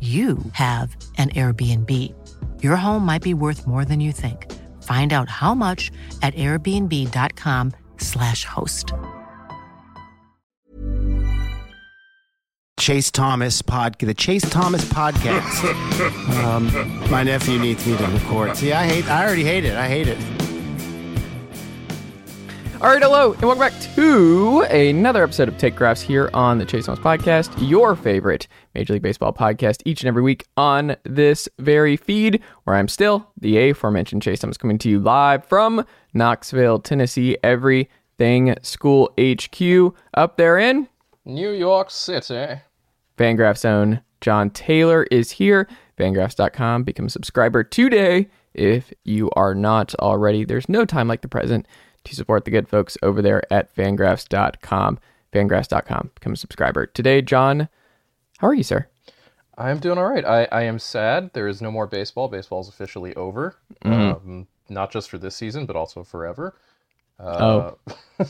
you have an Airbnb. Your home might be worth more than you think. Find out how much at airbnb.com/slash host. Chase Thomas podcast. the Chase Thomas podcast. um, my nephew needs me to record. See, I hate. I already hate it. I hate it. All right, hello, and welcome back to another episode of Take Graphs here on the Chase Thomas Podcast, your favorite Major League Baseball podcast, each and every week on this very feed, where I'm still the aforementioned Chase Thomas coming to you live from Knoxville, Tennessee. Everything School HQ up there in New York City. Fangraphs own Jon Tayler is here. Fangraphs.com. Become a subscriber today if you are not already. There's no time like the present to support the good folks over there at fangraphs.com. Fangraphs.com. Become a subscriber. Today, Jon, how are you, sir? I'm doing all right. I, I am sad. There is no more baseball. Baseball is officially over. Mm-hmm. Um, not just for this season, but also forever. Oh.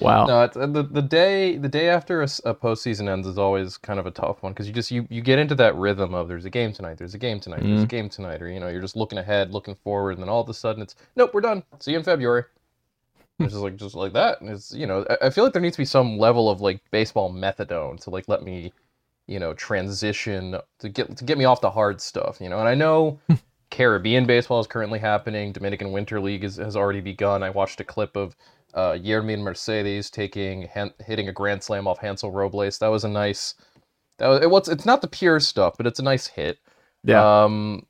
Wow. No, it's, uh, the the day the day after a postseason ends is always kind of a tough one because you just you, you get into that rhythm of there's a game tonight, there's a game tonight, there's Mm. a game tonight, or you know you're just looking ahead, looking forward, and then all of a sudden it's nope, we're done. See you in February. It's just like just like that. And it's you know I, I feel like there needs to be some level of like baseball methadone to like let me you know transition to get to get me off the hard stuff. You know, and I know. Caribbean baseball is currently happening. Dominican Winter League is, has already begun. I watched a clip of uh, Yermin Mercedes taking Han- hitting a grand slam off Hansel Robles. That was a nice. That was it. Was, it's not the pure stuff, but it's a nice hit. Yeah. Um,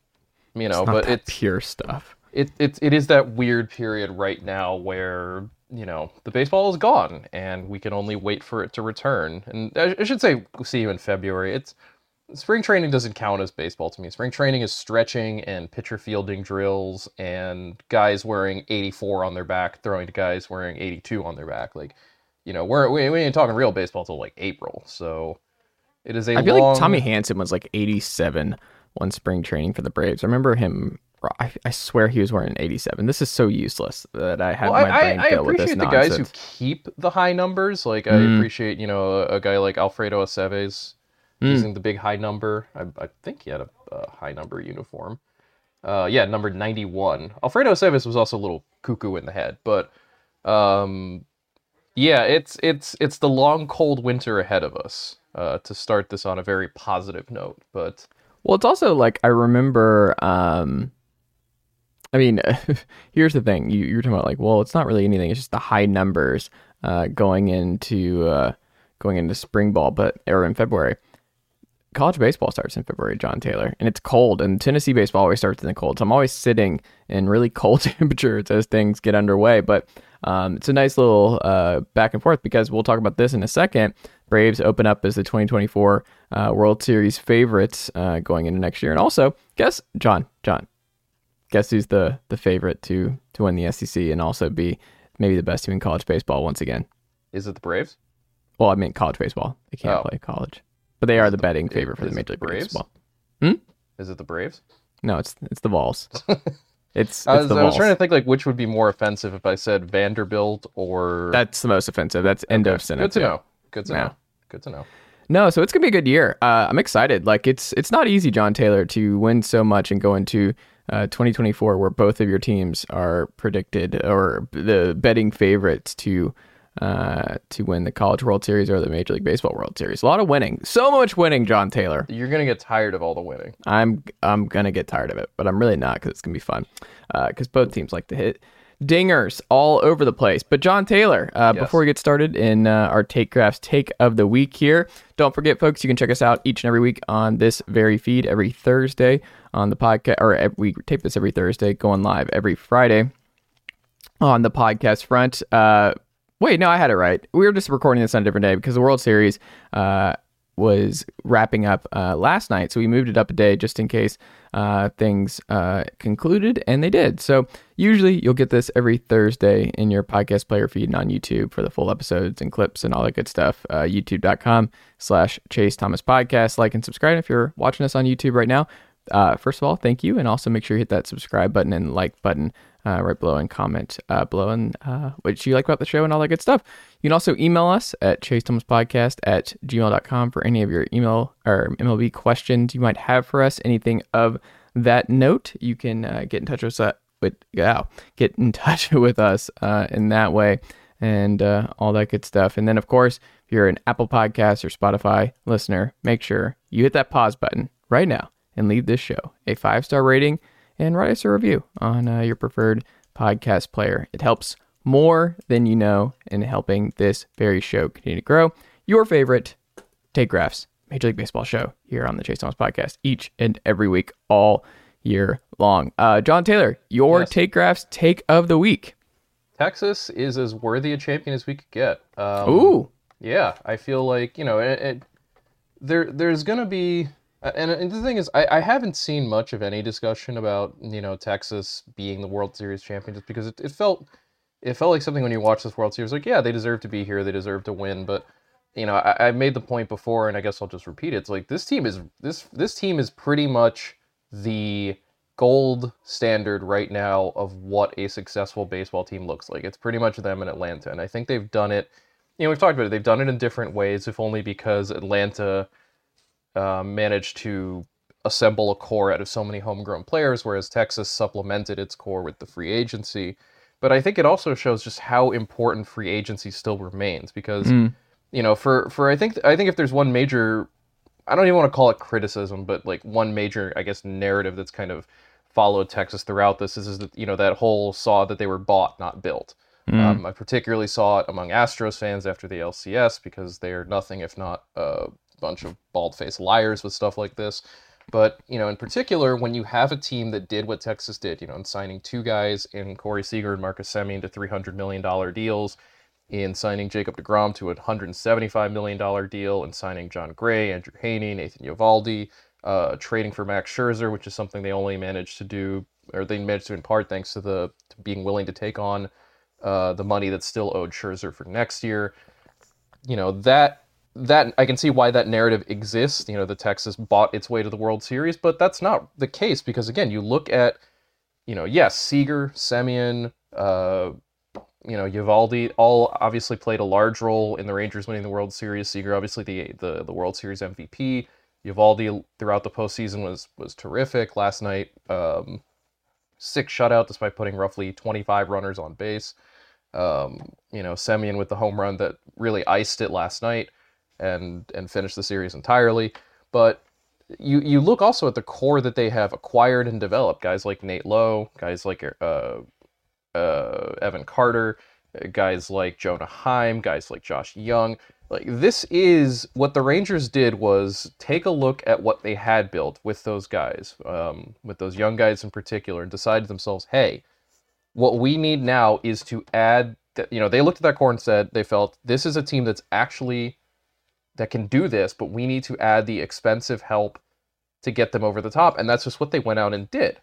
you know, It's not but it's pure stuff. It, it it is that weird period right now where you know the baseball is gone and we can only wait for it to return. And I, I should say, see you in February. It's spring training doesn't count as baseball to me. Spring training is stretching and pitcher fielding drills and guys wearing 84 on their back throwing to guys wearing 82 on their back. Like, you know, we're we, we ain't talking real baseball till like April. So it is a I feel long... like Tommy Hanson was like 87 one spring training for the Braves. I remember him. I, I swear he was wearing an 87. This is so useless that I had Well, my I, brain I, I filled with this appreciate the guys who keep the high numbers. Like I Mm. appreciate, you know, a, a guy like Alfredo Aceves Mm. using the big high number. I, I think he had a, a high number uniform. Uh, yeah, number 91. Alfredo Aceves was also a little cuckoo in the head, but um, yeah, it's it's it's the long cold winter ahead of us. Uh, to start this on a very positive note, but Well, it's also like I remember. um I mean, here's the thing: you you're talking about like, well, it's not really anything. It's just the high numbers uh, going into uh, going into spring ball, but or in February. College baseball starts in February, Jon Tayler, and it's cold. And Tennessee baseball always starts in the cold, so I'm always sitting in really cold temperatures as things get underway. But um, it's a nice little uh, back and forth because we'll talk about this in a second. Braves open up as the 2024 uh, World Series favorites uh, going into next year, and also guess John, John, guess who's the the favorite to to win the SEC and also be maybe the best team in college baseball once again. is it the Braves? Well, I mean college baseball. They can't Oh. play college, but they are the the- betting favorite for is the Major League Braves? Baseball. Is it the Braves? No, it's it's the Vols. It's it's I was, I was trying to think like which would be more offensive if I said Vanderbilt or That's the most offensive. That's end of sentence. Good to know. Good to Yeah. know. Good to know. No, so it's gonna be a good year. Uh, I'm excited. Like it's it's not easy, Jon Tayler, to win so much and go into uh, 2024 where both of your teams are predicted or the betting favorites to uh, to win the College World Series or the Major League Baseball World Series. A lot of winning, so much winning, Jon Tayler. You're gonna get tired of all the winning. I'm I'm gonna get tired of it, but I'm really not because it's gonna be fun. Because both teams like to hit dingers all over the place. But Jon Tayler, uh, Yes. before we get started in uh, our Take Graphs Take of the Week here, don't forget, folks, you can check us out each and every week on this very feed every Thursday on the podcast, or ev- we tape this every Thursday, going live every Friday on the podcast front. Uh, wait, no, I had it right. We were just recording this on a different day because the World Series uh, was wrapping up uh, last night, so we moved it up a day just in case uh, things uh, concluded, and they did. So usually you'll get this every Thursday in your podcast player feed and on YouTube for the full episodes and clips and all that good stuff. Uh, YouTube.com slash Chase Thomas Podcast. Like and subscribe if you're watching us on YouTube right now. Uh, first of all, thank you, and also make sure you hit that subscribe button and like button uh, right below and comment uh, below and uh, what you like about the show and all that good stuff. You can also email us at chasethomaspodcast at gmail.com for any of your email or MLB questions you might have for us. Anything of that note, you can uh, get in touch with us. With get in touch with us uh, in that way and uh, all that good stuff. And then, of course, if you're an Apple Podcast or Spotify listener, make sure you hit that pause button right now and leave this show a five star rating and write us a review on uh, your preferred podcast player. It helps more than you know in helping this very show continue to grow. Your favorite Take Graphs Major League Baseball show here on the Chase Thomas podcast each and every week, all year long. Uh, Jon Tayler, your Yes. Take Graphs take of the week. Texas is as worthy a champion as we could get. Um, Ooh, Yeah, I feel like you know, it, it, there there's gonna be, Uh, and, and the thing is, I, I haven't seen much of any discussion about you know Texas being the World Series champion, just because it, it felt it felt like something when you watch this World Series, like yeah, they deserve to be here, they deserve to win, but you know, I, I made the point before, and I guess I'll just repeat it. It's like this team is this this team is pretty much the gold standard right now of what a successful baseball team looks like. It's pretty much them in Atlanta, and I think they've done it. You know, we've talked about it. They've done it in different ways, if only because Atlanta uh, managed to assemble a core out of so many homegrown players, whereas Texas supplemented its core with the free agency. But I think it also shows just how important free agency still remains because you know, for for I think I think if there's one major, I don't even want to call it criticism, but like one major, I guess, narrative that's kind of followed Texas throughout this is, is that you know that whole saw that they were bought, not built. Um, I particularly saw it among Astros fans after the LCS because they are nothing if not a bunch of bald-faced liars with stuff like this. But you know, in particular, when you have a team that did what Texas did, you know, in signing two guys in Corey Seager and Marcus Semien to three hundred million dollar deals, in signing Jacob DeGrom to a $175 million deal, and signing Jon Gray, Andrew Heaney, Nathan Eovaldi, uh, trading for Max Scherzer, which is something they only managed to do, or they managed to in part thanks to the to being willing to take on uh, the money that's still owed Scherzer for next year. You know that that I can see why that narrative exists. You know, the Texas bought its way to the World Series, but that's not the case because again, you look at, you know, yes, Seager, Semien, uh, you know, Eovaldi all obviously played a large role in the Rangers winning the World Series. Seager, obviously the the, the World Series MVP. Eovaldi throughout the postseason was was terrific. Last night, um, six shutout despite putting roughly 25 runners on base. Um, you know, Semien with the home run that really iced it last night and and finished the series entirely. But you you look also at the core that they have acquired and developed. Guys like Nate Lowe, guys like uh, uh, Evan Carter, guys like Jonah Heim, guys like Josh Jung. Like this is what the Rangers did was take a look at what they had built with those guys, um, with those young guys in particular, and decide to themselves, hey, what we need now is to add. That, you know, they looked at that core and said they felt this is a team that's actually that can do this, but we need to add the expensive help to get them over the top, and that's just what they went out and did.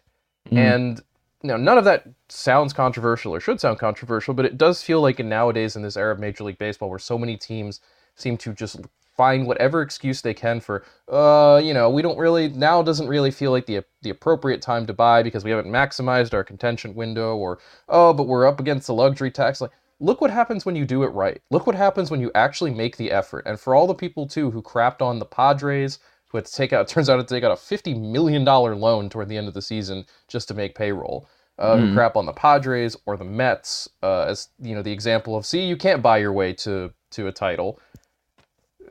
And you know, none of that sounds controversial or should sound controversial, but it does feel like in nowadays in this era of Major League Baseball, where so many teams seem to just find whatever excuse they can for, uh, you know, we don't really now doesn't really feel like the the appropriate time to buy because we haven't maximized our contention window, or oh, but we're up against the luxury tax. Like, look what happens when you do it right. Look what happens when you actually make the effort. And for all the people too who crapped on the Padres, who had to take out, turns out to take out a fifty million dollar loan toward the end of the season just to make payroll. uh, who crap on the Padres or the Mets uh, as you know the example of see you can't buy your way to to a title.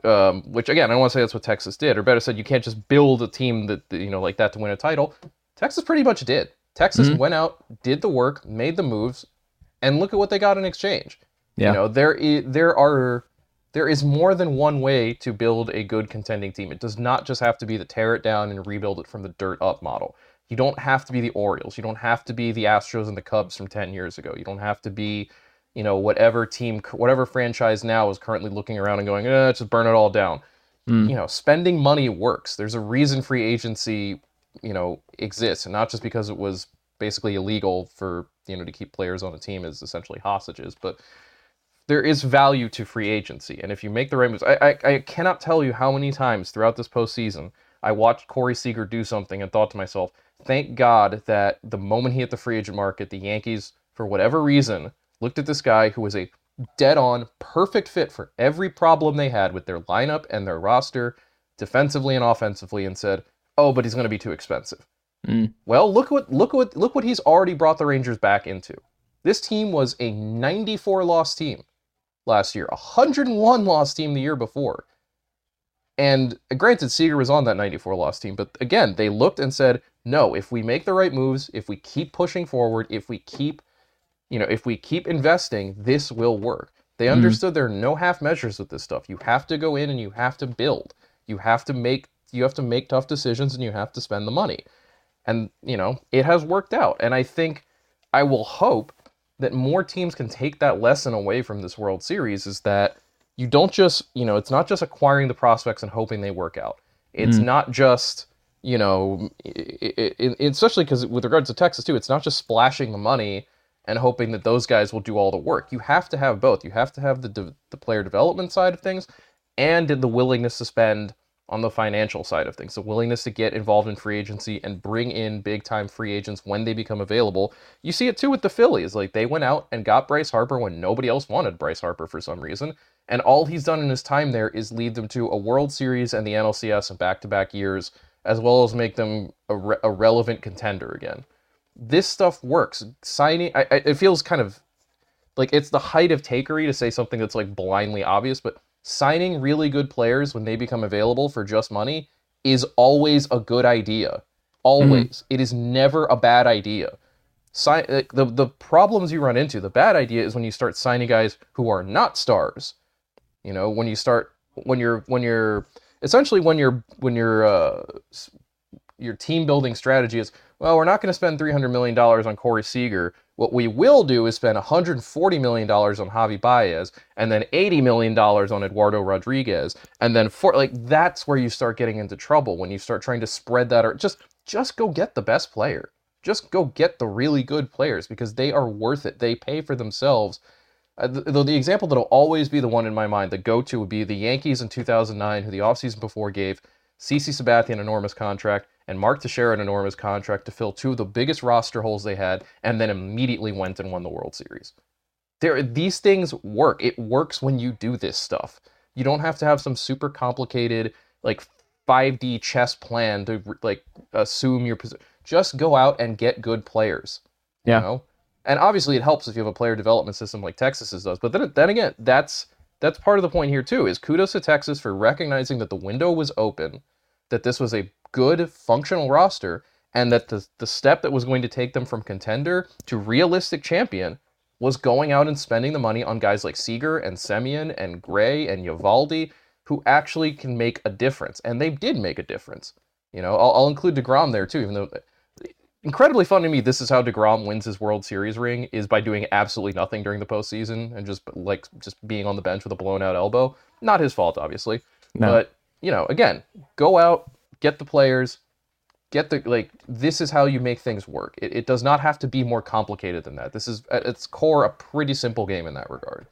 Um, which again, I don't want to say that's what Texas did, or better said, you can't just build a team that that, you know like that to win a title. Texas pretty much did. Texas went out, did the work, made the moves, and look at what they got in exchange. Yeah. You know, there i- there are there is more than one way to build a good contending team. It does not just have to be the tear it down and rebuild it from the dirt up model. You don't have to be the Orioles. You don't have to be the Astros and the Cubs from 10 years ago. You don't have to be, you know, whatever team, whatever franchise now is currently looking around and going, eh, just burn it all down. You know, spending money works. There's a reason free agency, you know, exists, and not just because it was basically illegal for, you know, to keep players on a team as essentially hostages, but there is value to free agency. And if you make the right moves, I, I, I cannot tell you how many times throughout this postseason I watched Corey Seager do something and thought to myself, thank God that the moment he hit the free agent market, the Yankees, for whatever reason, looked at this guy who was a dead on, perfect fit for every problem they had with their lineup and their roster, defensively and offensively, and said, oh, but he's going to be too expensive. Mm. Well, look what look what look what he's already brought the Rangers back into. This team was a 94 loss team last year, a 101 loss team the year before. And uh, granted, Seager was on that 94 loss team, but again, they looked and said, no, if we make the right moves, if we keep pushing forward, if we keep, you know, if we keep investing, this will work. They mm-hmm. understood there are no half measures with this stuff. You have to go in and you have to build. You have to make you have to make tough decisions and you have to spend the money. And, you know, it has worked out. And I think I will hope that more teams can take that lesson away from this World Series is that you don't just, you know, it's not just acquiring the prospects and hoping they work out. It's mm. not just, you know, i i i especially because with regards to Texas too, it's not just splashing the money and hoping that those guys will do all the work. You have to have both. You have to have the de- the player development side of things and the willingness to spend on the financial side of things, the willingness to get involved in free agency and bring in big time free agents when they become available. You see it too with the Phillies. Like they went out and got Bryce Harper when nobody else wanted Bryce Harper for some reason. And all he's done in his time there is lead them to a World Series and the NLCS in back to back years, as well as make them a, re- a relevant contender again. This stuff works. Signing, I, I, it feels kind of like it's the height of takery to say something that's like blindly obvious, but signing really good players when they become available for just money is always a good idea. Always. It is never a bad idea. Sign, the, the problems you run into, the bad idea is when you start signing guys who are not stars. You know, when you start when you're when you're essentially when you're when you're uh, your team building strategy is well, we're not going to spend three hundred million dollars on Corey Seager. What we will do is spend one hundred forty million dollars on Javi Baez, and then eighty million dollars on Eduardo Rodriguez, and then for like that's where you start getting into trouble when you start trying to spread that or just just go get the best player. Just go get the really good players because they are worth it. They pay for themselves. Uh, th- though the example that'll always be the one in my mind, the go-to would be the Yankees in 2009, who the offseason before gave CC Sabathia an enormous contract and Mark Teixeira an enormous contract to fill two of the biggest roster holes they had, and then immediately went and won the World Series. There, these things work. It works when you do this stuff. You don't have to have some super complicated like 5D chess plan to like assume your position. Just go out and get good players. Yeah. You know? And obviously, it helps if you have a player development system like Texas's does. But then, then again, that's that's part of the point here too. Is kudos to Texas for recognizing that the window was open, that this was a good functional roster, and that the the step that was going to take them from contender to realistic champion was going out and spending the money on guys like Seager and Semien and Gray and Eovaldi, who actually can make a difference, and they did make a difference. You know, I'll, I'll include Degrom there too, even though incredibly fun to me. This is how Degrom wins his World Series ring: is by doing absolutely nothing during the postseason and just like just being on the bench with a blown out elbow. Not his fault, obviously, No. but you know, again, go out, get the players, get the like. This is how you make things work. It, it does not have to be more complicated than that. This is at its core a pretty simple game in that regard.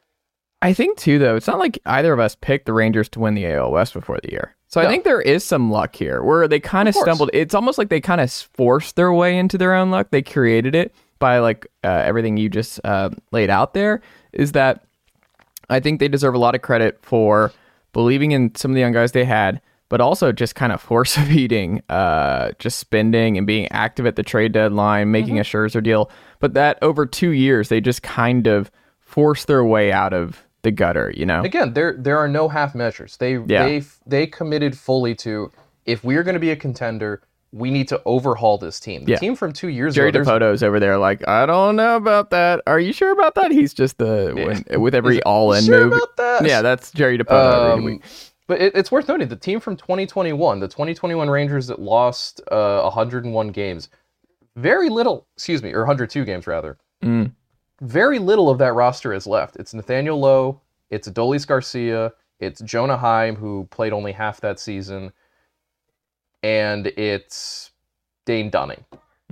I think too, though, it's not like either of us picked the Rangers to win the AL West before the year. So I think there is some luck here where they kind of Of stumbled. It's almost like they kind of forced their way into their own luck. They created it by like uh, everything you just uh, laid out there. Is that I think they deserve a lot of credit for believing in some of the young guys they had, but also just kind of force feeding, uh, just spending and being active at the trade deadline, making a Scherzer deal. But that over two years, they just kind of forced their way out of the gutter, you know? Again, there there are no half measures. They Yeah. they they committed fully to if we're going to be a contender, we need to overhaul this team. The Yeah. team from two years Jerry ago. there's- Dipoto's over there, like, I don't know about that. Are you sure about that? He's just the when, with every all in Sure move. about that? Yeah, that's Jerry Dipoto Um, but it, it's worth noting the team from 2021, the 2021 Rangers that lost uh, 101 games, very little, excuse me, or 102 games rather. Mm. Very little of that roster is left. It's Nathaniel Lowe, it's Adolis Garcia, it's Jonah Heim, who played only half that season, and it's Dane Dunning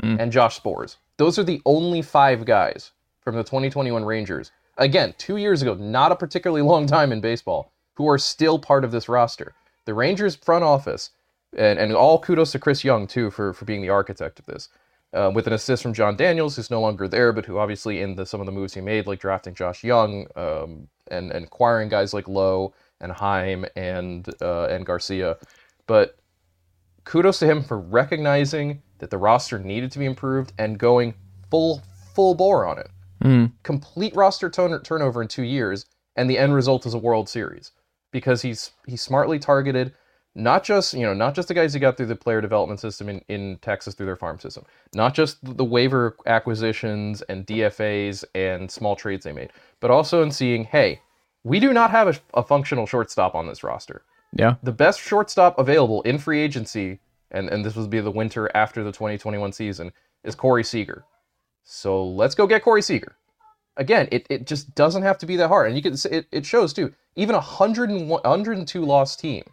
Mm. and Josh Sborz. Those are the only five guys from the 2021 Rangers. Again, two years ago, not a particularly long time in baseball, who are still part of this roster. The Rangers front office, and, and all kudos to Chris Young, too, for, for being the architect of this, uh, with an assist from Jon Daniels, who's no longer there, but who obviously in the, some of the moves he made, like drafting Josh Jung um, and, and acquiring guys like Lowe and Heim and, uh, and Garcia. But kudos to him for recognizing that the roster needed to be improved and going full full bore on it. Mm. Complete roster turn- turnover in two years, and the end result is a World Series because he's he smartly targeted not just you know not just the guys he got through the player development system in, in Texas through their farm system, not just the waiver acquisitions and DFAs and small trades they made, but also in seeing hey, we do not have a, a functional shortstop on this roster Yeah. the best shortstop available in free agency, and, and this would be the winter after the 2021 season, is Corey Seager. So let's go get Corey Seager. Again, it, it just doesn't have to be that hard. And you can it, it shows too. Even a 101 102 loss team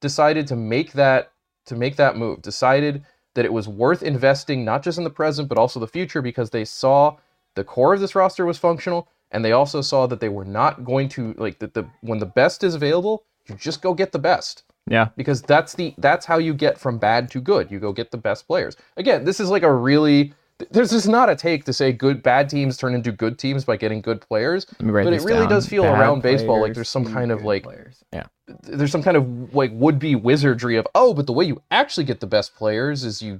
decided to make that to make that move, decided that it was worth investing not just in the present but also the future because they saw the core of this roster was functional and they also saw that they were not going to like that the when the best is available, you just go get the best Yeah. because that's the that's how you get from bad to good. You go get the best players. Again, this is like a really there's just not a take to say good bad teams turn into good teams by getting good players, but it really down. does feel Bad around baseball like there's some kind of like players. Yeah. there's some kind of like would-be wizardry of oh, but the way you actually get the best players is you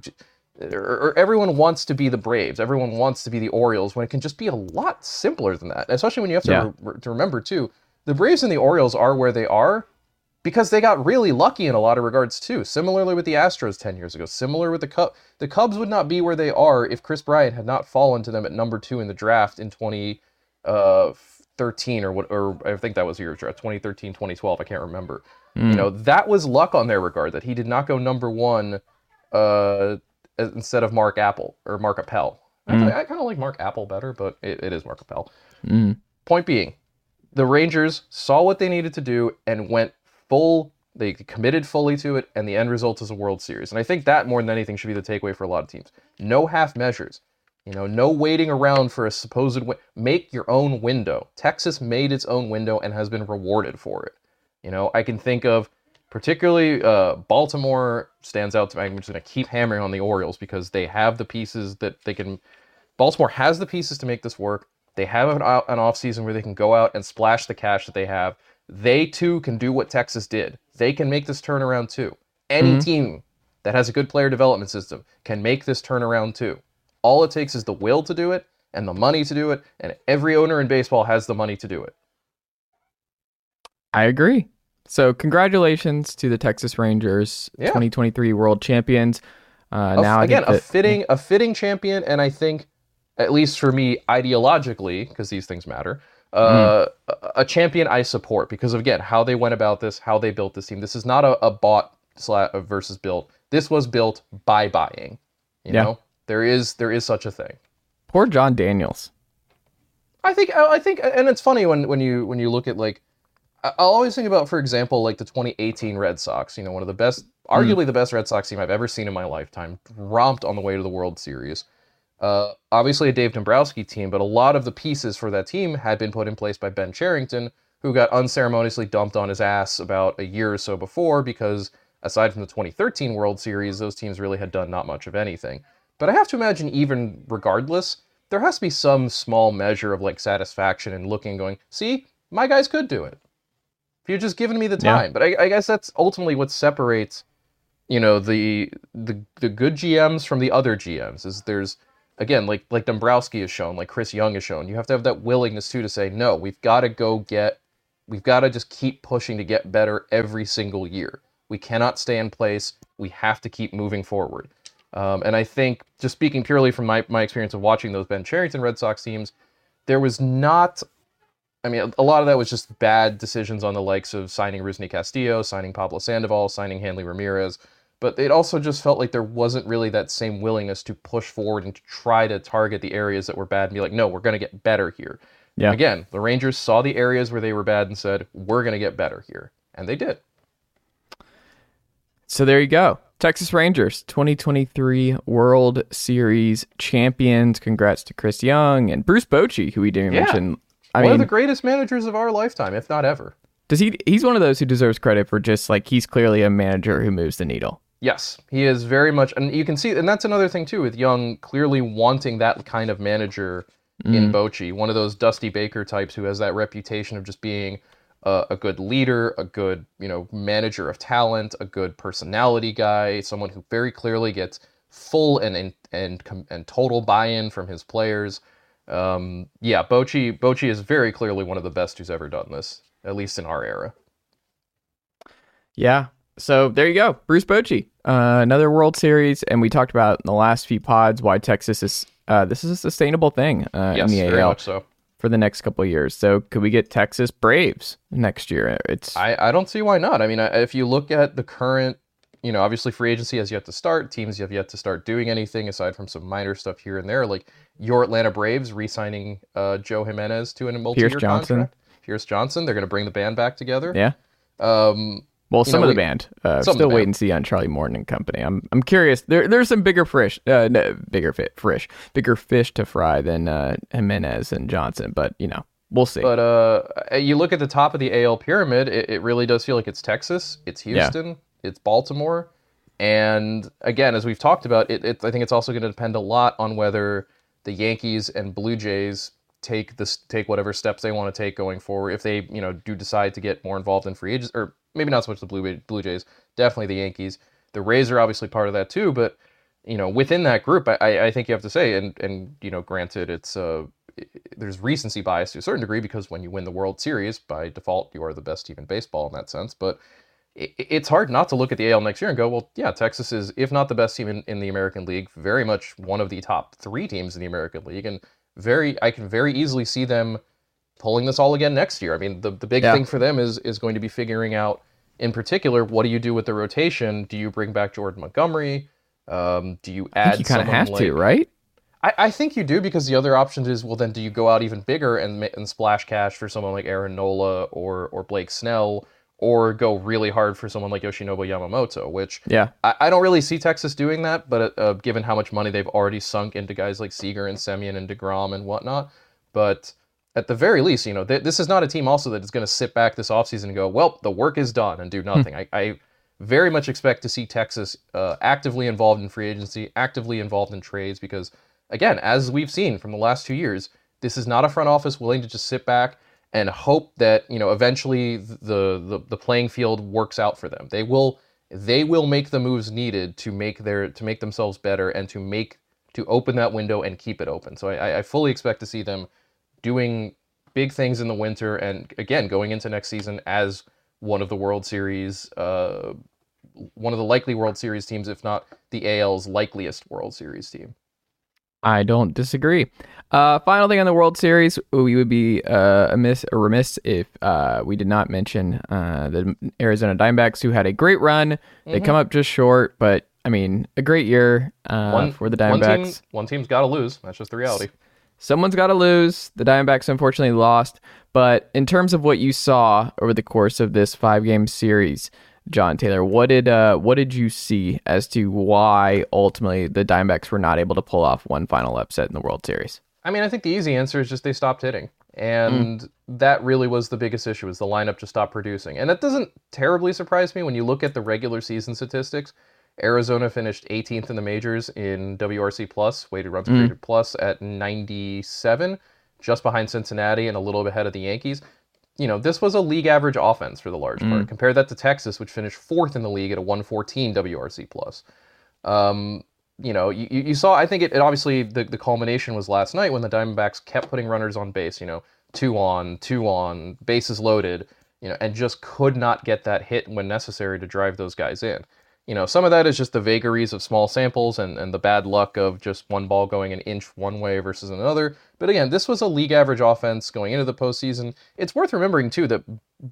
or, er, or er, er, everyone wants to be the Braves, everyone wants to be the Orioles when it can just be a lot simpler than that. Especially when you have to Yeah. re- to remember too, the Braves and the Orioles are where they are because they got really lucky in a lot of regards too. Similarly with the Astros 10 years ago, similar with the Cubs. The Cubs would not be where they are if Kris Bryant had not fallen to them at number 2 in the draft in 2013 or what or I think that was of draft 2013 2012, I can't remember. You know, that was luck on their regard that he did not go number 1 uh instead of Mark Apple or Mark Appel. Actually, I kind of like Mark Apple better, but it, it is Mark Appel. Mm. Point being, the Rangers saw what they needed to do and went full. They committed fully to it, and the end result is a World Series. And I think that more than anything should be the takeaway for a lot of teams. No half measures. You know, no waiting around for a supposed win. Make your own window. Texas made its own window and has been rewarded for it. You know, I can think of particularly uh, Baltimore stands out to me. I'm just going to keep hammering on the Orioles because they have the pieces that they can. Baltimore has the pieces to make this work. They have an, an off season where they can go out and splash the cash that they have. They too can do what Texas did. They can make this turnaround too. Any team that has a good player development system can make this turnaround too. All it takes is the will to do it and the money to do it, and every owner in baseball has the money to do it. I agree. So congratulations to the Texas Rangers, Yeah. 2023 World Champions. Uh, A- now again, think a fitting a fitting champion, and I think, at least for me, ideologically, because these things matter, uh, Mm. a, champion I support because of again how they went about this, how they built this team. This is not a, a bought sla- versus built. This was built by buying. You Yeah. know, there is there is such a thing. poor Jon Daniels. I think I think, and it's funny when when you when you look at like, I- I'll always think about, for example, like the 2018 Red Sox. You know, one of the best, arguably the best Red Sox team I've ever seen in my lifetime, romped on the way to the World Series. Uh, obviously a Dave Dombrowski team, but a lot of the pieces for that team had been put in place by Ben Cherington, who got unceremoniously dumped on his ass about a year or so before because aside from the 2013 World Series, those teams really had done not much of anything. But I have to imagine, even regardless, there has to be some small measure of like satisfaction in looking and going, see, my guys could do it. If you'd just given me the Yeah. time, but I, I guess that's ultimately what separates, you know, the the the good GMs from the other GMs. Is there's again like like Dombrowski has shown, like Chris Young has shown. You have to have that willingness too to say no. We've got to go get. We've got to just keep pushing to get better every single year. We cannot stay in place. We have to keep moving forward. Um, and I think, just speaking purely from my, my experience of watching those Ben Cherington Red Sox teams, there was not. I mean, a lot of that was just bad decisions on the likes of signing Rusney Castillo, signing Pablo Sandoval, signing Hanley Ramirez. But it also just felt like there wasn't really that same willingness to push forward and to try to target the areas that were bad and be like, no, we're going to get better here. Yeah. Again, the Rangers saw the areas where they were bad and said, we're going to get better here. And they did. So there you go. Texas Rangers 2023 World Series champions. Congrats to Chris Young and Bruce Bochy, who we didn't Yeah. mention. I One mean, of the greatest managers of our lifetime, if not ever. does he? He's one of those who deserves credit for just like he's clearly a manager who moves the needle. Yes, he is very much, and you can see, and that's another thing too with Young clearly wanting that kind of manager in Bochy, one of those Dusty Baker types who has that reputation of just being a, a good leader, a good you know manager of talent, a good personality guy, someone who very clearly gets full and and and, and total buy-in from his players. Um, yeah, Bochy Bochy is very clearly one of the best who's ever done this, at least in our era. Yeah. So there you go, Bruce Bochy, uh, another World Series, and we talked about in the last few pods why Texas is uh, this is a sustainable thing uh, Yes, in the very AL much so. for the next couple of years. So could we get Texas Braves next year? It's I, I don't see why not. I mean, if you look at the current, you know, obviously free agency has yet to start. Teams have yet to start doing anything aside from some minor stuff here and there. Like your Atlanta Braves re-signing uh, Joe Jimenez to a multi-year Pierce Johnson. contract. Pierce Johnson. They're going to bring the band back together. yeah. Um, Well, some know, of the we- band. Uh, still the wait and see on Charlie Morton and company. I'm I'm curious. There there's some bigger fish, uh, no, bigger fish, fish, bigger fish to fry than uh, Jimenez and Johnson. But you know, we'll see. but uh, you look at the top of the AL pyramid, it, it really does feel like it's Texas, it's Yeah. Houston, it's Baltimore, and again, as we've talked about, it, it I think it's also going to depend a lot on whether the Yankees and Blue Jays take this take whatever steps they want to take going forward. If they you know do decide to get more involved in free agents, or maybe not so much the Blue Blue Jays, definitely the Yankees. The Rays are obviously part of that too, but you know within that group, I- I, think you have to say, and and you know, granted, it's uh there's recency bias to a certain degree because when you win the World Series, by default, you are the best team in baseball in that sense. But it, it's hard not to look at the AL next year and go, well, yeah, Texas is, if not the best team in, in the American League, very much one of the top three teams in the American League, and very, I can very easily see them pulling this all again next year. I mean, the the big Yeah. thing for them is is going to be figuring out, in particular, what do you do with the rotation? Do you bring back Jordan Montgomery? Um, do you add? you kind of have to, right? I, I think you do because the other option is well then do you go out even bigger and and splash cash for someone like Aaron Nola or or Blake Snell or go really hard for someone like Yoshinobu Yamamoto which Yeah. I, I don't really see Texas doing that but uh, given how much money they've already sunk into guys like Seager and Semien and Degrom and whatnot but at the very least you know th- this is not a team also that is going to sit back this offseason and go well the work is done and do nothing I, I very much expect to see Texas uh, actively involved in free agency, actively involved in trades, because again, as we've seen from the last two years, this is not a front office willing to just sit back and hope that you know eventually the the, the playing field works out for them. They will they will make the moves needed to make their to make themselves better and to make to open that window and keep it open. So I, I fully expect to see them doing big things in the winter and again going into next season as one of the World Series, uh, one of the likely World Series teams, if not the AL's likeliest World Series team. I don't disagree. Uh, final thing on the World Series, we would be uh, amiss or remiss if uh, we did not mention uh, the Arizona Diamondbacks, who had a great run. They come up just short, but I mean, a great year uh, for the One, Diamondbacks. team, one team's got to lose. That's just the reality. Someone's got to lose. The Diamondbacks unfortunately lost. But in terms of what you saw over the course of this five game series, Jon Tayler, what did uh, what did you see as to why ultimately the Diamondbacks were not able to pull off one final upset in the World Series? I mean, I think the easy answer is just they stopped hitting. And that really was the biggest issue is the lineup just stopped producing. And that doesn't terribly surprise me when you look at the regular season statistics. Arizona finished 18th in the majors in WRC plus, weighted runs created plus at 97, just behind Cincinnati and a little bit ahead of the Yankees. you know, this was a league average offense for the large part. Compare that to Texas, which finished fourth in the league at a 114 WRC plus. Um, you know, you, you you saw. I think it, it obviously the, the culmination was last night when the Diamondbacks kept putting runners on base. You know, two on, two on, bases loaded. You know, and just could not get that hit when necessary to drive those guys in. You know, some of that is just the vagaries of small samples and, and the bad luck of just one ball going an inch one way versus another. But again, this was a league average offense going into the postseason. It's worth remembering too that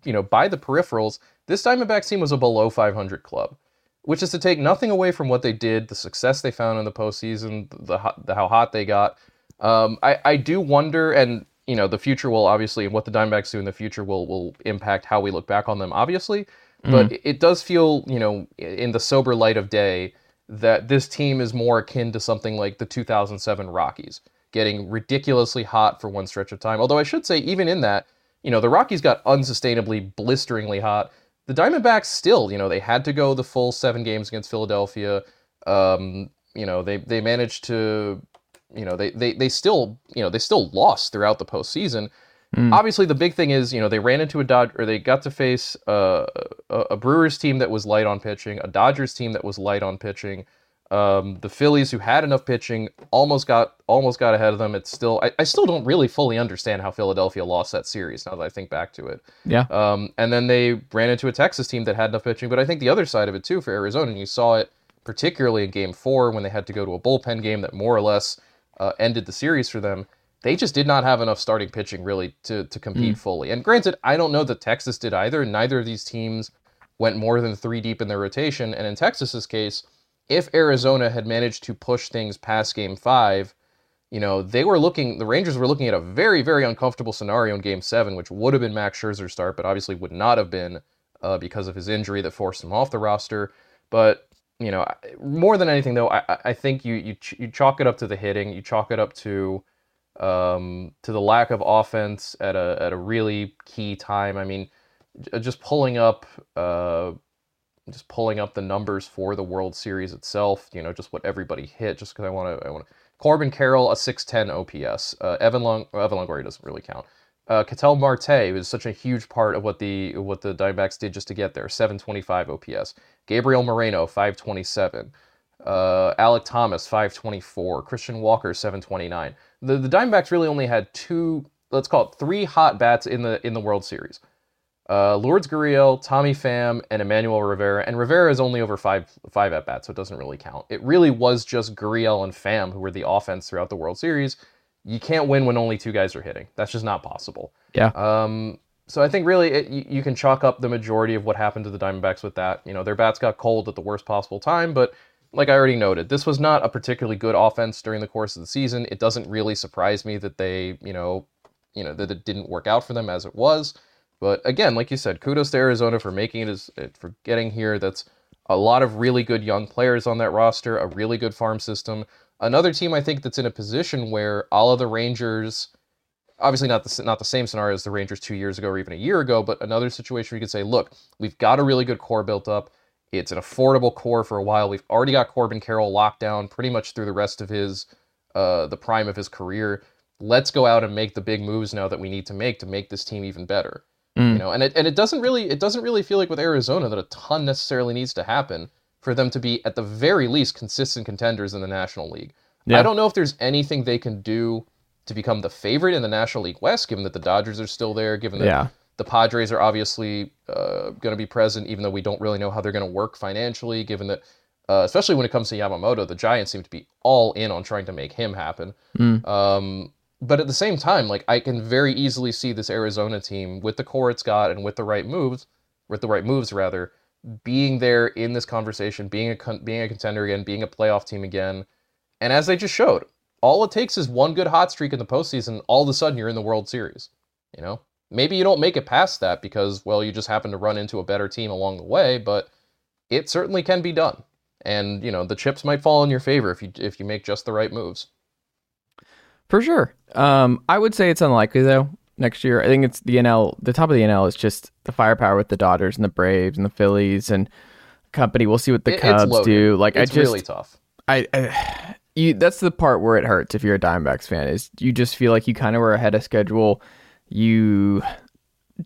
you know by the peripherals, this Diamondbacks team was a below 500 club which is to take nothing away from what they did, the success they found in the postseason, the, the how hot they got. Um, I, I do wonder, and you know, the future will obviously, and what the Diamondbacks do in the future will will impact how we look back on them, obviously. But it- it does feel, you know, in the sober light of day, that this team is more akin to something like the 2007 Rockies, getting ridiculously hot for one stretch of time. Although I should say, even in that, you know, the Rockies got unsustainably, blisteringly hot. The Diamondbacks still, you know, they had to go the full seven games against Philadelphia. Um, you know, they they managed to, you know, they they they still, you know, they still lost throughout the postseason. Obviously, the big thing is, you know, they ran into a Dodge or they got to face uh, a, a Brewers team that was light on pitching, a Dodgers team that was light on pitching. Um, the Phillies, who had enough pitching, almost got almost got ahead of them. It's still, I, I still don't really fully understand how Philadelphia lost that series. Now that I think back to it, Yeah. um, and then they ran into a Texas team that had enough pitching. But I think the other side of it too for Arizona, and you saw it particularly in Game Four when they had to go to a bullpen game that more or less uh, ended the series for them. They just did not have enough starting pitching really to to compete fully. And granted, I don't know that Texas did either. Neither of these teams went more than three deep in their rotation. And in Texas's case, if Arizona had managed to push things past Game Five, you know, they were looking, the Rangers were looking at a very, very uncomfortable scenario in game seven, which would have been Max Scherzer's start, but obviously would not have been uh, because of his injury that forced him off the roster. But, you know, more than anything, though, I, I- think you, you, ch- you chalk it up to the hitting, you chalk it up to, um, to the lack of offense at a, at a really key time. I mean, j- just pulling up, uh, just pulling up the numbers for the World Series itself, you know, just what everybody hit, just because I want to, I want. Corbin Carroll, a 610 OPS. Uh, Evan Long, Evan Longoria doesn't really count. Uh, Ketel Marte was such a huge part of what the what the Diamondbacks did just to get there. 725 OPS. Gabriel Moreno, 527. Uh, Alek Thomas, 524. Christian Walker, 729. The the Diamondbacks really only had two, let's call it three hot bats in the in the World Series uh, Lourdes Gurriel, Tommy Pham, and Emmanuel Rivera. And Rivera is only over five five at bats, so it doesn't really count. It really was just Gurriel and Pham who were the offense throughout the World Series. You can't win when only two guys are hitting. That's just not possible. Yeah. Um, so I think really it, you, you can chalk up the majority of what happened to the Diamondbacks with that. You know, their bats got cold at the worst possible time, but like I already noted, this was not a particularly good offense during the course of the season. It doesn't really surprise me that they, you know, you know that it didn't work out for them as it was. But again, like you said, kudos to Arizona for making it as for getting here. That's a lot of really good young players on that roster, a really good farm system. Another team I think that's in a position where all of the Rangers, obviously not the not the same scenario as the Rangers two years ago or even a year ago, but another situation where you could say, look, we've got a really good core built up. It's an affordable core for a while. We've already got Corbin Carroll locked down pretty much through the rest of his uh, the prime of his career. Let's go out and make the big moves now that we need to make to make this team even better. You know, and it and it doesn't really it doesn't really feel like with Arizona that a ton necessarily needs to happen for them to be at the very least consistent contenders in the National League. Yeah. I don't know if there's anything they can do to become the favorite in the National League West, given that the Dodgers are still there, given that Yeah. The Padres are obviously uh, going to be present, even though we don't really know how they're going to work financially, given that, uh, especially when it comes to Yamamoto, the Giants seem to be all in on trying to make him happen. Um, but at the same time, like I can very easily see this Arizona team with the core it's got and with the right moves, with the right moves rather, being there in this conversation, being a con- being a contender again, being a playoff team again. And as they just showed, all it takes is one good hot streak in the postseason. All of a sudden, you're in the World Series. You know, maybe you don't make it past that because, well, you just happen to run into a better team along the way. But it certainly can be done. And you know, the chips might fall in your favor if you if you make just the right moves. For sure. Um, I would say it's unlikely though. Next year, I think it's the NL. The top of the NL is just the firepower with the Dodgers and the Braves and the Phillies and company. We'll see what the It- Cubs do. Like it's I just, really tough. I, I, you. That's the part where it hurts if you're a Diamondbacks fan. Is you just feel like you kind of were ahead of schedule. You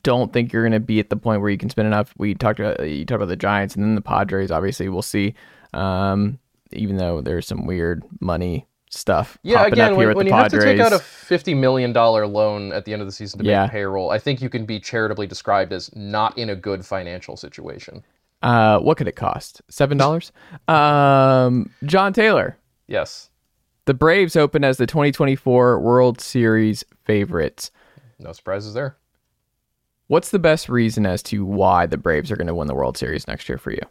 don't think you're going to be at the point where you can spend enough. We talked about you talked about the Giants and then the Padres. Obviously, we'll see. Um, even though there's some weird money stuff. Yeah, again, up here when, when the you have to take out a fifty million dollar loan at the end of the season to Yeah. make payroll, I think you can be charitably described as not in a good financial situation. Uh, what could it cost? Seven dollars. um, Jon Tayler. Yes, The Braves open as the 2024 World Series favorites. No surprises there. What's the best reason as to why the Braves are going to win the World Series next year for you?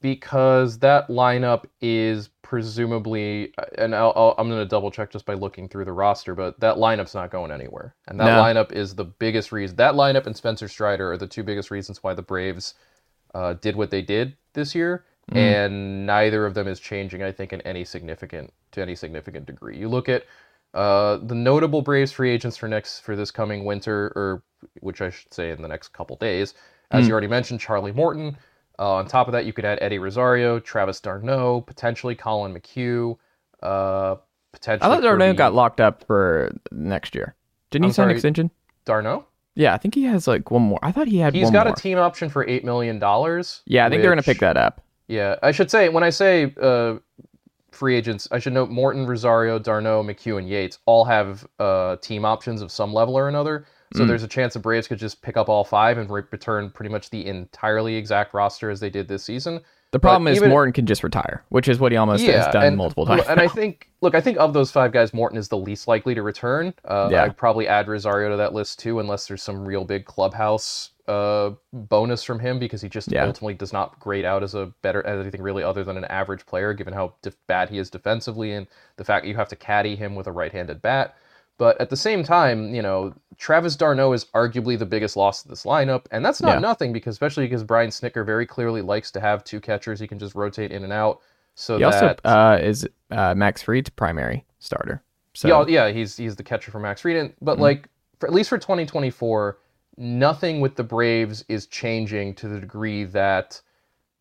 because that lineup is presumably, and I'll, I'll, I'm going to double check just by looking through the roster, but that lineup's not going anywhere. And that No. lineup is the biggest reason. That lineup and Spencer Strider are the two biggest reasons why the Braves uh, did what they did this year. And neither of them is changing, I think, in any significant to any significant degree. You look at uh, the notable Braves free agents for next for this coming winter, or which I should say in the next couple days. As you already mentioned, Charlie Morton. Uh, on top of that, you could add Eddie Rosario, Travis d'Arnaud, potentially Collin McHugh, uh, potentially. I thought Kirby- got locked up for next year. Didn't he I'm sign an sorry. extension? d'Arnaud. Yeah, I think he has like one more. I thought he had He's got more. a team option for eight million dollars. yeah, I think they're going to pick that up. Yeah, I should say when I say uh, free agents, I should note Morton, Rosario, d'Arnaud, McHugh, and Yates all have uh, team options of some level or another. So Mm. there's a chance the Braves could just pick up all five and re- return pretty much the entirely exact roster as they did this season. The problem is even- Morton can just retire, which is what he almost has done and, multiple times. And I think, look, I think of those five guys, Morton is the least likely to return. Uh, Yeah. I'd probably add Rosario to that list too, unless there's some real big clubhouse uh, bonus from him because he just Yeah. ultimately does not grade out as a better as anything really other than an average player, given how def- bad he is defensively and the fact that you have to caddy him with a right-handed bat. But at the same time, you know, Travis d'Arnaud is arguably the biggest loss of this lineup, and that's not Yeah. nothing because especially because Brian Snitker very clearly likes to have two catchers he can just rotate in and out. So he also uh, is uh, Max Fried's primary starter. So yeah, yeah, he's he's the catcher for Max Fried, and- but Mm-hmm. like for, at least for 2024, nothing with the Braves is changing to the degree that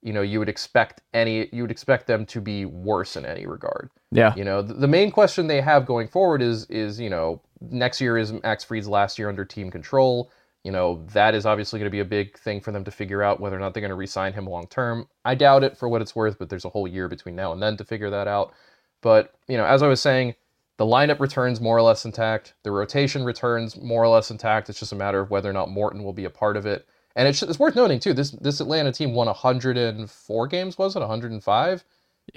you know you would expect any you would expect them to be worse in any regard. yeah, You know, the, the main question they have going forward is is you know next year is Max Fried's last year under team control. You know that is obviously going to be a big thing for them to figure out whether or not they're going to re-sign him long term. I doubt it for what it's worth, but there's a whole year between now and then to figure that out. But you know, as I was saying, the lineup returns more or less intact. The rotation returns more or less intact. It's just a matter of whether or not Morton will be a part of it. And it's, it's worth noting too. This this Atlanta team won 104 games. Was it 105?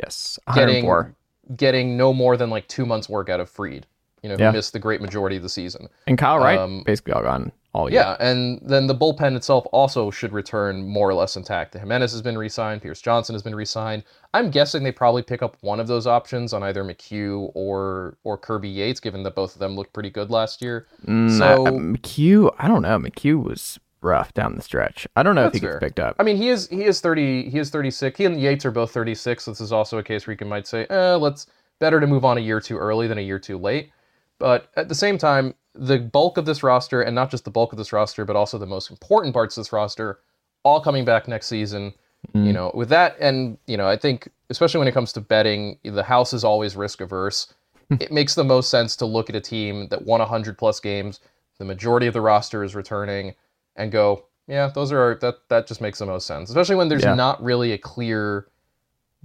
yes, Getting getting no more than like two months work out of Fried. You know, who Yeah. missed the great majority of the season. And Kyle Wright um, basically all gone all year. Yeah, and then the bullpen itself also should return more or less intact. Jimenez has been re-signed. Pierce Johnson has been re-signed. I'm guessing they probably pick up one of those options on either McHugh or or Kirby Yates, given that both of them looked pretty good last year. Mm, so I- McHugh, I don't know. McHugh was rough down the stretch. I don't know if he gets fair. picked up. I mean, he is he is thirty. He is thirty six. He and Yates are both thirty six. So this is also a case where you can might say, eh, let's better to move on a year too early than a year too late. But at the same time, the bulk of this roster, and not just the bulk of this roster, but also the most important parts of this roster, all coming back next season. Mm. You know, with that, and you know, I think especially when it comes to betting, the house is always risk averse. Hmm. it makes the most sense to look at a team that won 100 plus games, the majority of the roster is returning, and go, yeah, those are that that just makes the most sense. Especially when there's Yeah. not really a clear,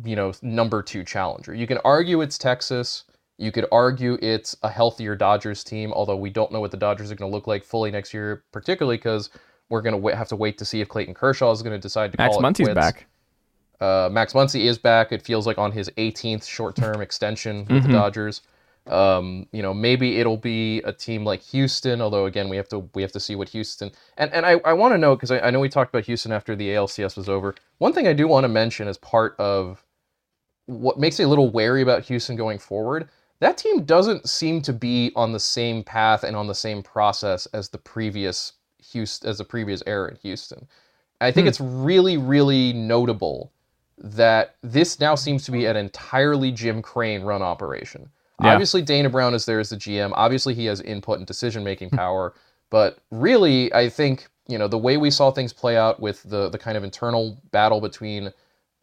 you know, number two challenger. You can argue it's Texas. You could argue it's a healthier Dodgers team, although we don't know what the Dodgers are going to look like fully next year, particularly because we're going to have to wait to see if Clayton Kershaw is going to decide to Max call it quits. back. Uh, Max Muncy is back. It feels like on his 18th short-term extension with Mm-hmm. the Dodgers. Um, you know, maybe it'll be a team like Houston. Although again, we have to we have to see what Houston and and I, I want to know because I, I know we talked about Houston after the ALCS was over. One thing I do want to mention as part of what makes me a little wary about Houston going forward. That team doesn't seem to be on the same path and on the same process as the previous Houston as the previous era in Houston. I think hmm. it's really, really notable that this now seems to be an entirely Jim Crane run operation. Yeah. Obviously, Dana Brown is there as the GM. Obviously, he has input and decision making hmm. power. But really, I think you know the way we saw things play out with the the kind of internal battle between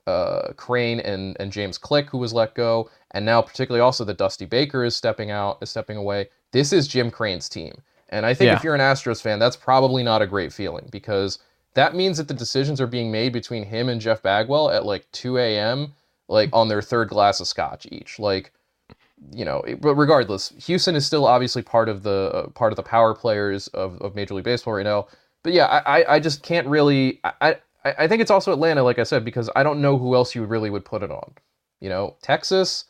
uh, Crane and and James Click, who was let go, and now particularly also that Dusty Baker is stepping out, is stepping away. This is Jim Crane's team, And I think Yeah. if you're an Astros fan, that's probably not a great feeling because that means that the decisions are being made between him and Jeff Bagwell at like 2 a.m., like on their third glass of scotch each. Like, you know, but regardless, Houston is still obviously part of the uh, part of the power players of, of Major League Baseball right now. But yeah, I, I, I just can't really. I, I I think it's also Atlanta, like I said, because I don't know who else you really would put it on. You know, Texas,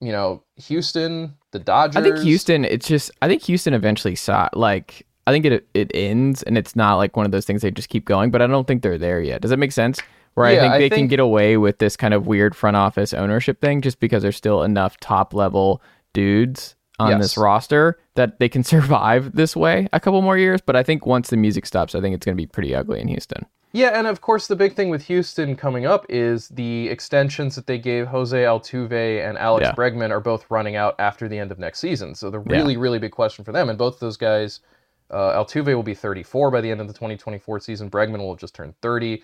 you know, Houston, the Dodgers. I think Houston. It's just. I think Houston eventually saw like. I think it it ends, and it's not like one of those things they just keep going. But I don't think they're there yet. Does that make sense? Where Yeah, I think I they can get away with this kind of weird front office ownership thing, just because there's still enough top level dudes on Yes. this roster that they can survive this way a couple more years. But I think once the music stops, I think it's going to be pretty ugly in Houston. Yeah, and of course, the big thing with Houston coming up is the extensions that they gave Jose Altuve and Alex Yeah. Bregman are both running out after the end of next season. So the Yeah. really, really big question for them, and both of those guys, uh, Altuve will be 34 by the end of the 2024 season. Bregman will have just turned 30.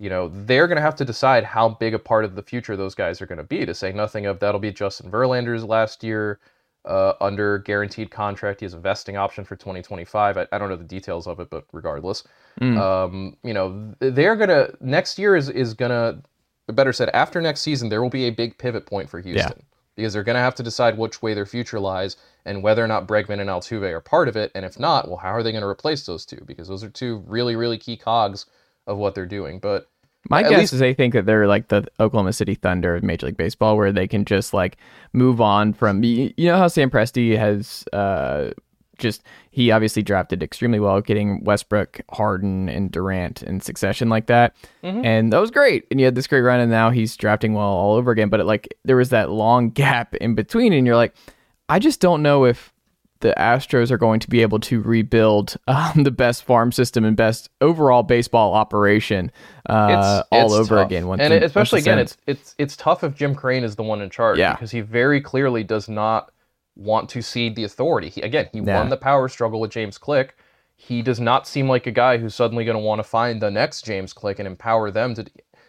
You know, they're going to have to decide how big a part of the future those guys are going to be. To say nothing of that'll be Justin Verlander's last year uh, under guaranteed contract. He has a vesting option for 2025. I, I don't know the details of it, but regardless, Mm. um, you know, they're gonna next year is is gonna, better said, after next season, there will be a big pivot point for Houston because they're gonna have to decide which way their future lies and whether or not Bregman and Altuve are part of it. And if not, well, how are they going to replace those two? Because those are two really, really key cogs of what they're doing. But My At guess least- is they think that they're like the Oklahoma City Thunder of Major League Baseball, where they can just like move on from. You you know how Sam Presti has uh, just he obviously drafted extremely well, getting Westbrook, Harden, and Durant in succession like that, and that was great. And you had this great run, and now he's drafting well all over again. But it, like there was that long gap in between, and you're like, I just don't know if the Astros are going to be able to rebuild um, the best farm system and best overall baseball operation uh, all it's over tough. again. Once and the- especially again, it's it's it's tough if Jim Crane is the one in charge Yeah. because he very clearly does not want to cede the authority. He, again, he Yeah. won the power struggle with James Click. He does not seem like a guy who's suddenly going to want to find the next James Click and empower them to.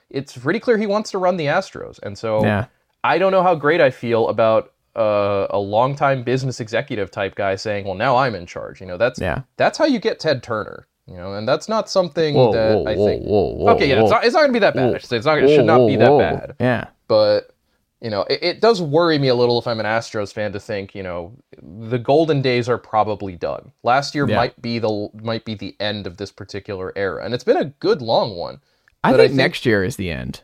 It's pretty clear he wants to run the Astros, and so. I don't know how great I feel about uh, a longtime business executive type guy saying, "Well, now I'm in charge." You know, that's Yeah. that's how you get Ted Turner. You know, and that's not something Whoa, that whoa, I think. whoa, okay, yeah, it's not, it's not going to be that bad. It's not. It should not be that bad. Yeah. But you know, it, it does worry me a little if I'm an Astros fan to think, you know, the golden days are probably done. Last year Yeah. might be the might be the end of this particular era, and it's been a good long one. I think, I think- next year is the end.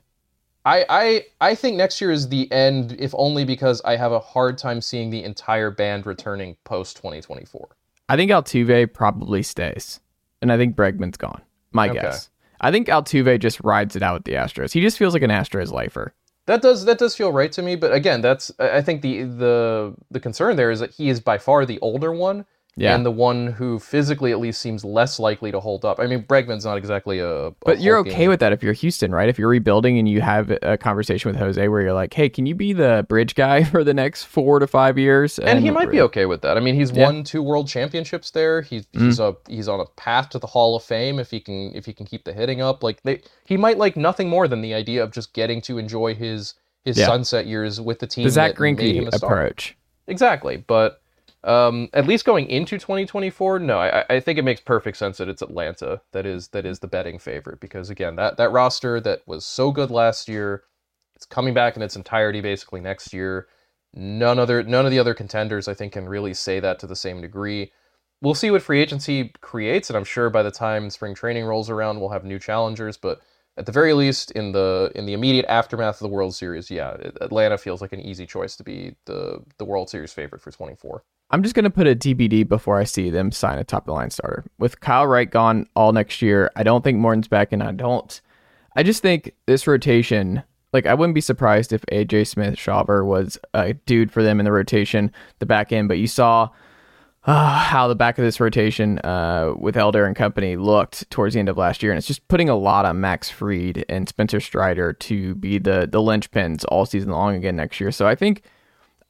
I, I I think next year is the end, if only because I have a hard time seeing the entire band returning post 2024. I think Altuve probably stays, and I think Bregman's gone. My Okay. guess. I think Altuve just rides it out with the Astros. He just feels like an Astros lifer. That does that does feel right to me, but again, that's I I think the the the concern there is that he is by far the older one, Yeah. and the one who physically at least seems less likely to hold up. I mean, Bregman's not exactly a. a But you're okay with that if you're Houston, right? If you're rebuilding and you have a conversation with Jose where you're like, "Hey, can you be the bridge guy for the next four to five years?" and he might be okay with that. I mean, he's Yeah. Mm-hmm. won two world championships there. He's he's a he's on a path to the Hall of Fame if he can if he can keep the hitting up. Like they, he might like nothing more than the idea of just getting to enjoy his his Yeah. sunset years with the team. the Zach that Greinke approach. Exactly, but um, at least going into 2024, no, I, I think it makes perfect sense that it's Atlanta that is that is the betting favorite because again, that that roster that was so good last year, it's coming back in its entirety basically next year. None other none of the other contenders I think can really say that to the same degree. We'll see what free agency creates, and I'm sure by the time spring training rolls around, we'll have new challengers. But at the very least, in the in the immediate aftermath of the World Series, yeah, Atlanta feels like an easy choice to be the the World Series favorite for 24. I'm just gonna put a TBD before I see them sign a top of the line starter. With Kyle Wright gone all next year, I don't think Morton's back, and I don't. I just think this rotation, like I wouldn't be surprised if AJ Smith Shawver was a dude for them in the rotation, the back end. But you saw uh, how the back of this rotation uh, with Elder and company looked towards the end of last year, and it's just putting a lot on Max Fried and Spencer Strider to be the the linchpins all season long again next year. So I think.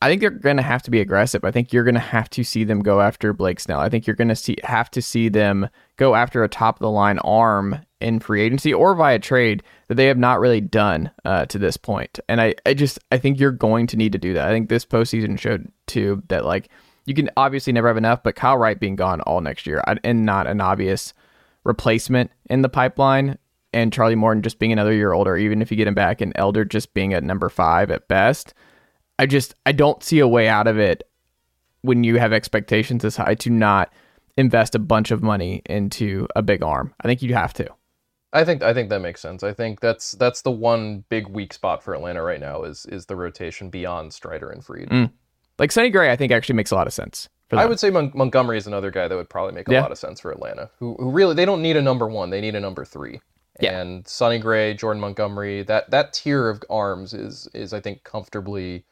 I think they're going to have to be aggressive. I think you're going to have to see them go after Blake Snell. I think you're going to see have to see them go after a top of the line arm in free agency or via trade that they have not really done uh, to this point. And I, I just I think you're going to need to do that. I think this postseason showed too that like you can obviously never have enough, but Kyle Wright being gone all next year and not an obvious replacement in the pipeline, and Charlie Morton just being another year older, even if you get him back, and Elder just being at number five at best. I just I don't see a way out of it when you have expectations this high to not invest a bunch of money into a big arm. I think you have to. I think I think that makes sense. I think that's that's the one big weak spot for Atlanta right now is is the rotation beyond Strider and Fried. Mm. Like Sonny Gray, I think actually makes a lot of sense. For I would say Mon- Montgomery is another guy that would probably make a Yeah. lot of sense for Atlanta. Who, who really they don't need a number one, they need a number three. Yeah. And Sonny Gray, Jordan Montgomery, that that tier of arms is is I think comfortably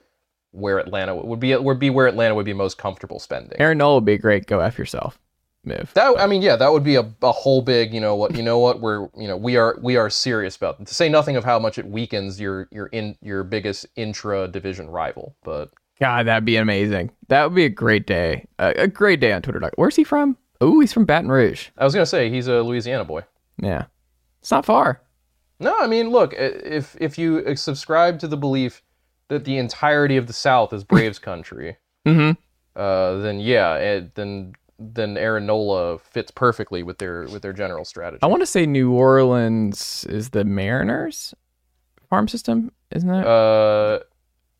where Atlanta would be would be where Atlanta would be most comfortable spending. Aaron Nola would be a great go f yourself move. That I mean, yeah, that would be a, a whole big, you know what, you know what, we're you know we are we are serious about to say nothing of how much it weakens your your in your biggest intra division rival, but God, that'd be amazing. That would be a great day. A, a great day on Twitter. Where's he from? Oh, he's from Baton Rouge. I was gonna say he's a Louisiana boy. Yeah, it's not far. No, I mean, look, if if you uh, subscribe to the belief that the entirety of the South is Braves country, Mm-hmm. uh, then yeah, it, then then Aaron Nola fits perfectly with their with their general strategy. I want to say New Orleans is the Mariners farm system, isn't it? uh,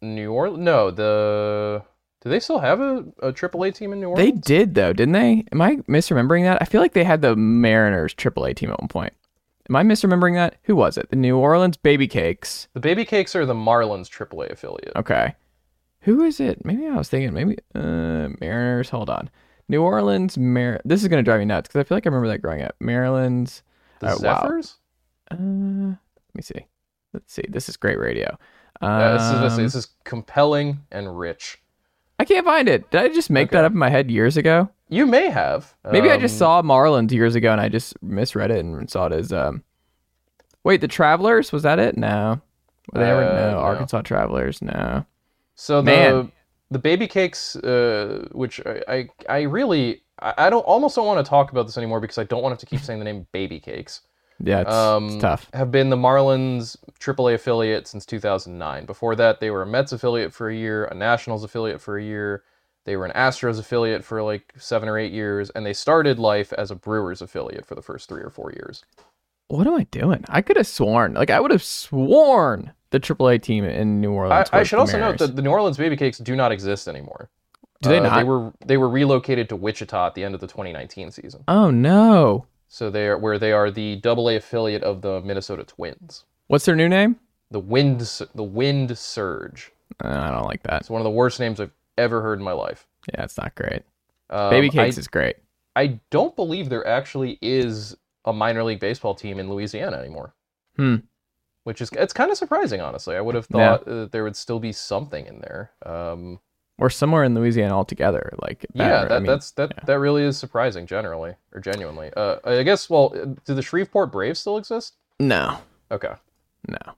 New Orleans. No, the do they still have a, a AAA team in New Orleans? they did though, didn't they? Am I misremembering that? I feel like they had the Mariners AAA team at one point. Am I misremembering that? Who was it? The New Orleans Baby Cakes. The Baby Cakes are the Marlins AAA affiliate. Okay. Who is it? Maybe I was thinking maybe uh Mariners. Hold on. New Orleans Mar This is gonna drive me nuts because I feel like I remember that growing up. Maryland's The oh, wow. Zephyrs. Uh, let me see. Let's see. This is great radio. Yeah, this, is, this, Um, is compelling and rich. I can't find it. Did I just make that up in my head years ago? You may have. Maybe I just Um, saw Marlins years ago and I just misread it and saw it as um. Wait, the Travelers was that it? No. Were they ever Uh, no no. Arkansas Travelers? No. So the Man. the baby cakes, uh, which I, I I really I I don't almost don't want to talk about this anymore because I don't want to have to keep saying the name baby cakes. Yeah, it's, Um, it's tough. Have been the Marlins AAA affiliate since 2009. Before that, they were a Mets affiliate for a year, a Nationals affiliate for a year. They were an Astros affiliate for like seven or eight years, and they started life as a Brewers affiliate for the first three or four years. What am I doing? I could have sworn, like I would have sworn the AAA team in New I, Orleans. I was should also note that the New Orleans baby cakes do not exist anymore. Do they Uh, not? They were they were relocated to Wichita at the end of the 2019 season. Oh no! So they are where they are the Double A affiliate of the Minnesota Twins. What's their new name? The Wind the Wind Surge. Uh, I don't like that. It's one of the worst names I've ever heard in my life. Yeah, it's not great. Um, Baby Cakes I, is great. I don't believe there actually is a minor league baseball team in Louisiana anymore. Hmm. Which is it's kind of surprising, honestly. I would have Yeah. thought uh, there would still be something in there. Um, Or somewhere in Louisiana altogether. Like yeah, that, I mean, that's that yeah. that really is surprising, generally or genuinely. Uh, I guess. Well, uh, do the Shreveport Braves still exist? no, Okay. no.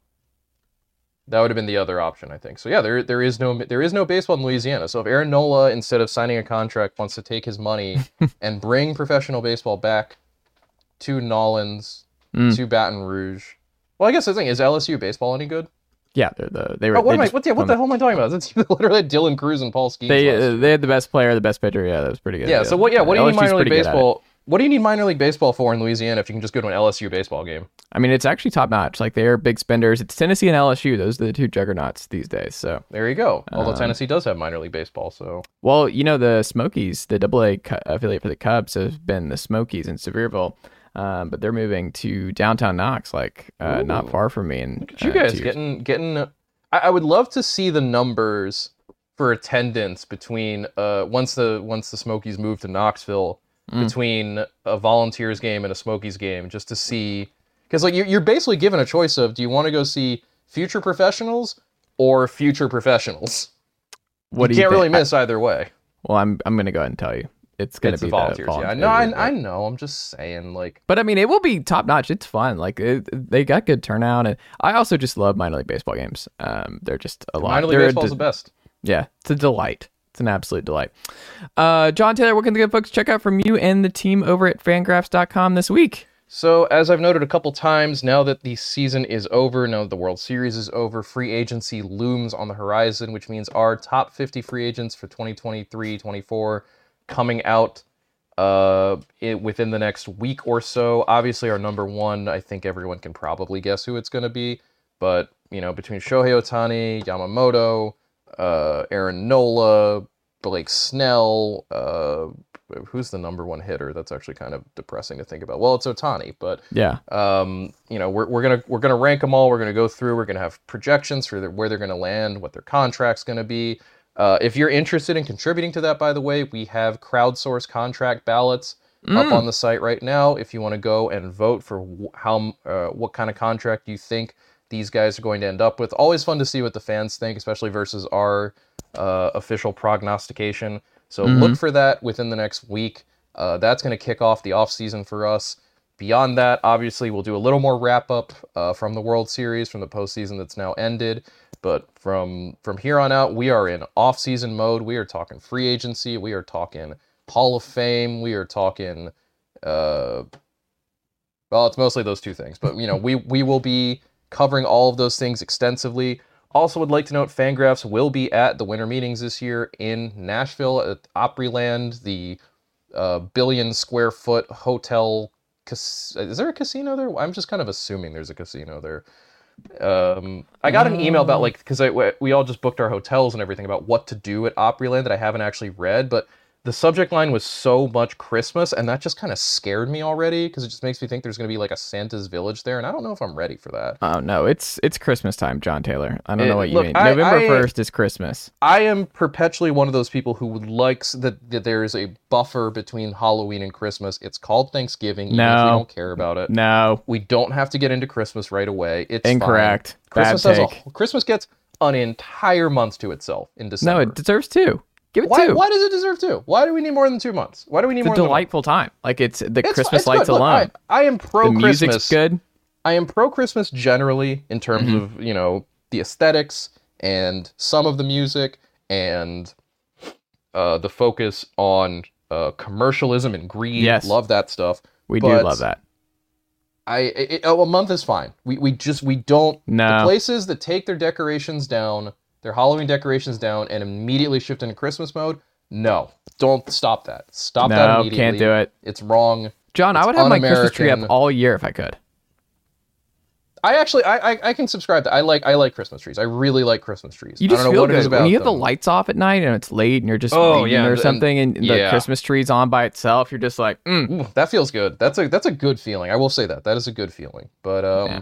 That would have been the other option, I think. So yeah, there there is no there is no baseball in Louisiana. So if Aaron Nola, instead of signing a contract, wants to take his money and bring professional baseball back to Nolans, Mm. to Baton Rouge. Well, I guess the thing is LSU baseball any good? Yeah, they're the they were. Oh, what am I? What, yeah, what the hell am I talking about? That's literally Dylan Crews and Paul Skenes. They uh, they had the best player, the best pitcher. Yeah, that was pretty good. yeah. So what? Yeah. What do you mean minor league pretty good at it. baseball? What do you need minor league baseball for in Louisiana if you can just go to an LSU baseball game? I mean, it's actually top notch. Like they are big spenders. It's Tennessee and LSU. Those are the two juggernauts these days. So, There you go. Although Um, Tennessee does have minor league baseball, so well, you know, the Smokies, the Double A cu- affiliate for the Cubs, have been the Smokies in Sevierville, um, but they're moving to downtown Knox, like uh, not far from me. And you uh, guys getting getting. I, I would love to see the numbers for attendance between uh once the once the Smokies move to Knoxville Mm. between a Volunteers game and a Smokies game just to see because like you're you're basically given a choice of do you want to go see future professionals or future professionals. What you do can't think? really miss either way. Well, I'm I'm gonna go ahead and tell you, it's gonna It's be Volunteers. The yeah, no, I, I know. I'm just saying like. But I mean, it will be top notch. It's fun. Like it, they got good turnout, and I also just love minor league baseball games. Um, they're just a lot. Minor league baseball's de- the best. Yeah, it's a delight. It's an absolute delight. Uh, Jon Tayler, what can the good folks check out from you and the team over at fangraphs.com this week? So, as I've noted a couple times, now that the season is over, now that the World Series is over, free agency looms on the horizon, which means our top 50 free agents for 2023 24 coming out uh, it, within the next week or so. Obviously, our number one, I think everyone can probably guess who it's going to be. But, you know, between Shohei Ohtani, Yamamoto, uh, Aaron Nola, Blake Snell, uh, who's the number one hitter? That's actually kind of depressing to think about. Well, it's Ohtani, but Yeah. um, you know, we're, we're gonna we're gonna rank them all. We're gonna go through. We're gonna have projections for where they're gonna land, what their contract's gonna be. Uh, if you're interested in contributing to that, by the way, we have crowdsource contract ballots up on the site right now. If you want to go and vote for how uh, what kind of contract you think these guys are going to end up with, always fun to see what the fans think, especially versus our uh, official prognostication. So look for that within the next week. Uh, that's going to kick off the off season for us. Beyond that, obviously, we'll do a little more wrap up uh, from the World Series, from the postseason that's now ended. But from from here on out, we are in off season mode. We are talking free agency. We are talking Hall of Fame. We are talking. Uh, well, it's mostly those two things, but you know, we we will be covering all of those things extensively. Also, would like to note Fangraphs will be at the winter meetings this year in Nashville at Opryland, the uh, billion square foot hotel. Cas- is there a casino there? I'm just kind of assuming there's a casino there. Um, I got an email about like because we all just booked our hotels and everything about what to do at Opryland that I haven't actually read, but the subject line was so much Christmas, and that just kind of scared me already because it just makes me think there's going to be like a Santa's village there, and I don't know if I'm ready for that. Oh no, it's it's Christmas time, Jon Tayler. I don't Eh, know what you look, mean. I- November first is Christmas. I am perpetually one of those people who likes that, that there is a buffer between Halloween and Christmas. It's called Thanksgiving, even if No. we don't care about it. No, We don't have to get into Christmas right away. It's fine. Incorrect. Bad Christmas has a. Christmas gets an entire month to itself in December. no, it deserves two. Give it why, two. why does it deserve two? Why do we need more than two months? Why do we need It's a more one? delightful time. Like it's the It's- Christmas it's lights. Look, alone. I, I am pro the music's good. I am pro Christmas generally in terms Mm-hmm. of you know the aesthetics and some of the music and uh, the focus on uh, commercialism and greed. Yes. love that stuff. We But do love that. I it, oh, a month is fine. We we just we don't No. the places that take their decorations down, their Halloween decorations down, and immediately shift into Christmas mode. No, don't stop that. Stop that No, immediately. can't do it. It's wrong. Jon, I would have my Christmas tree up all year if I could. I actually I, I I can subscribe to. I like I like Christmas trees. I really like Christmas trees. You I just don't know feel what it is good about when you have the lights off at night and it's late and you're just Oh, reading yeah, or and- something and the yeah. Christmas tree's on by itself. You're just like, mm, Ooh, that feels good. That's a that's a good feeling. I will say that. That is a good feeling. But um Yeah.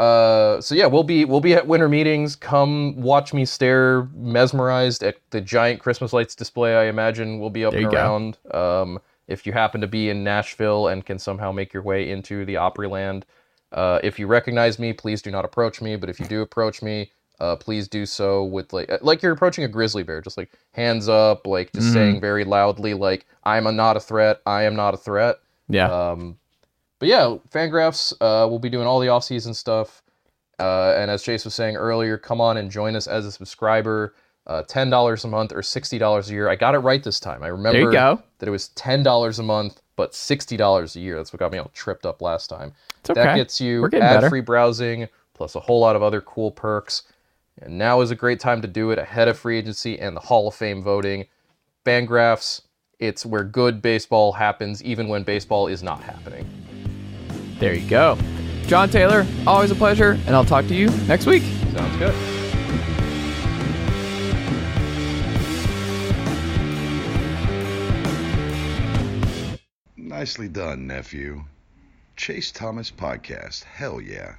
Uh so yeah, we'll be we'll be at winter meetings. Come watch me stare mesmerized at the giant Christmas lights display I imagine we'll be up and around. Um if you happen to be in Nashville and can somehow make your way into the Opryland, uh, if you recognize me, please do not approach me. But if you do approach me, uh, please do so with like like you're approaching a grizzly bear, just like hands up, like just Mhm. saying very loudly, like I'm a, not a threat. I am not a threat. yeah. Um, but yeah, Fangraphs, uh, we'll be doing all the off-season stuff. Uh, and as Chase was saying earlier, come on and join us as a subscriber. Uh, ten dollars a month or sixty dollars a year. I got it right this time. I remember that it was ten dollars a month, but sixty dollars a year. That's what got me all tripped up last time. It's okay. That gets you We're getting better. ad-free browsing plus a whole lot of other cool perks. And now is a great time to do it ahead of free agency and the Hall of Fame voting. Fangraphs, it's where good baseball happens, even when baseball is not happening. There you go. Jon Tayler, always a pleasure, and I'll talk to you next week. Sounds good. Nicely done, nephew. Chase Thomas Podcast. Hell yeah.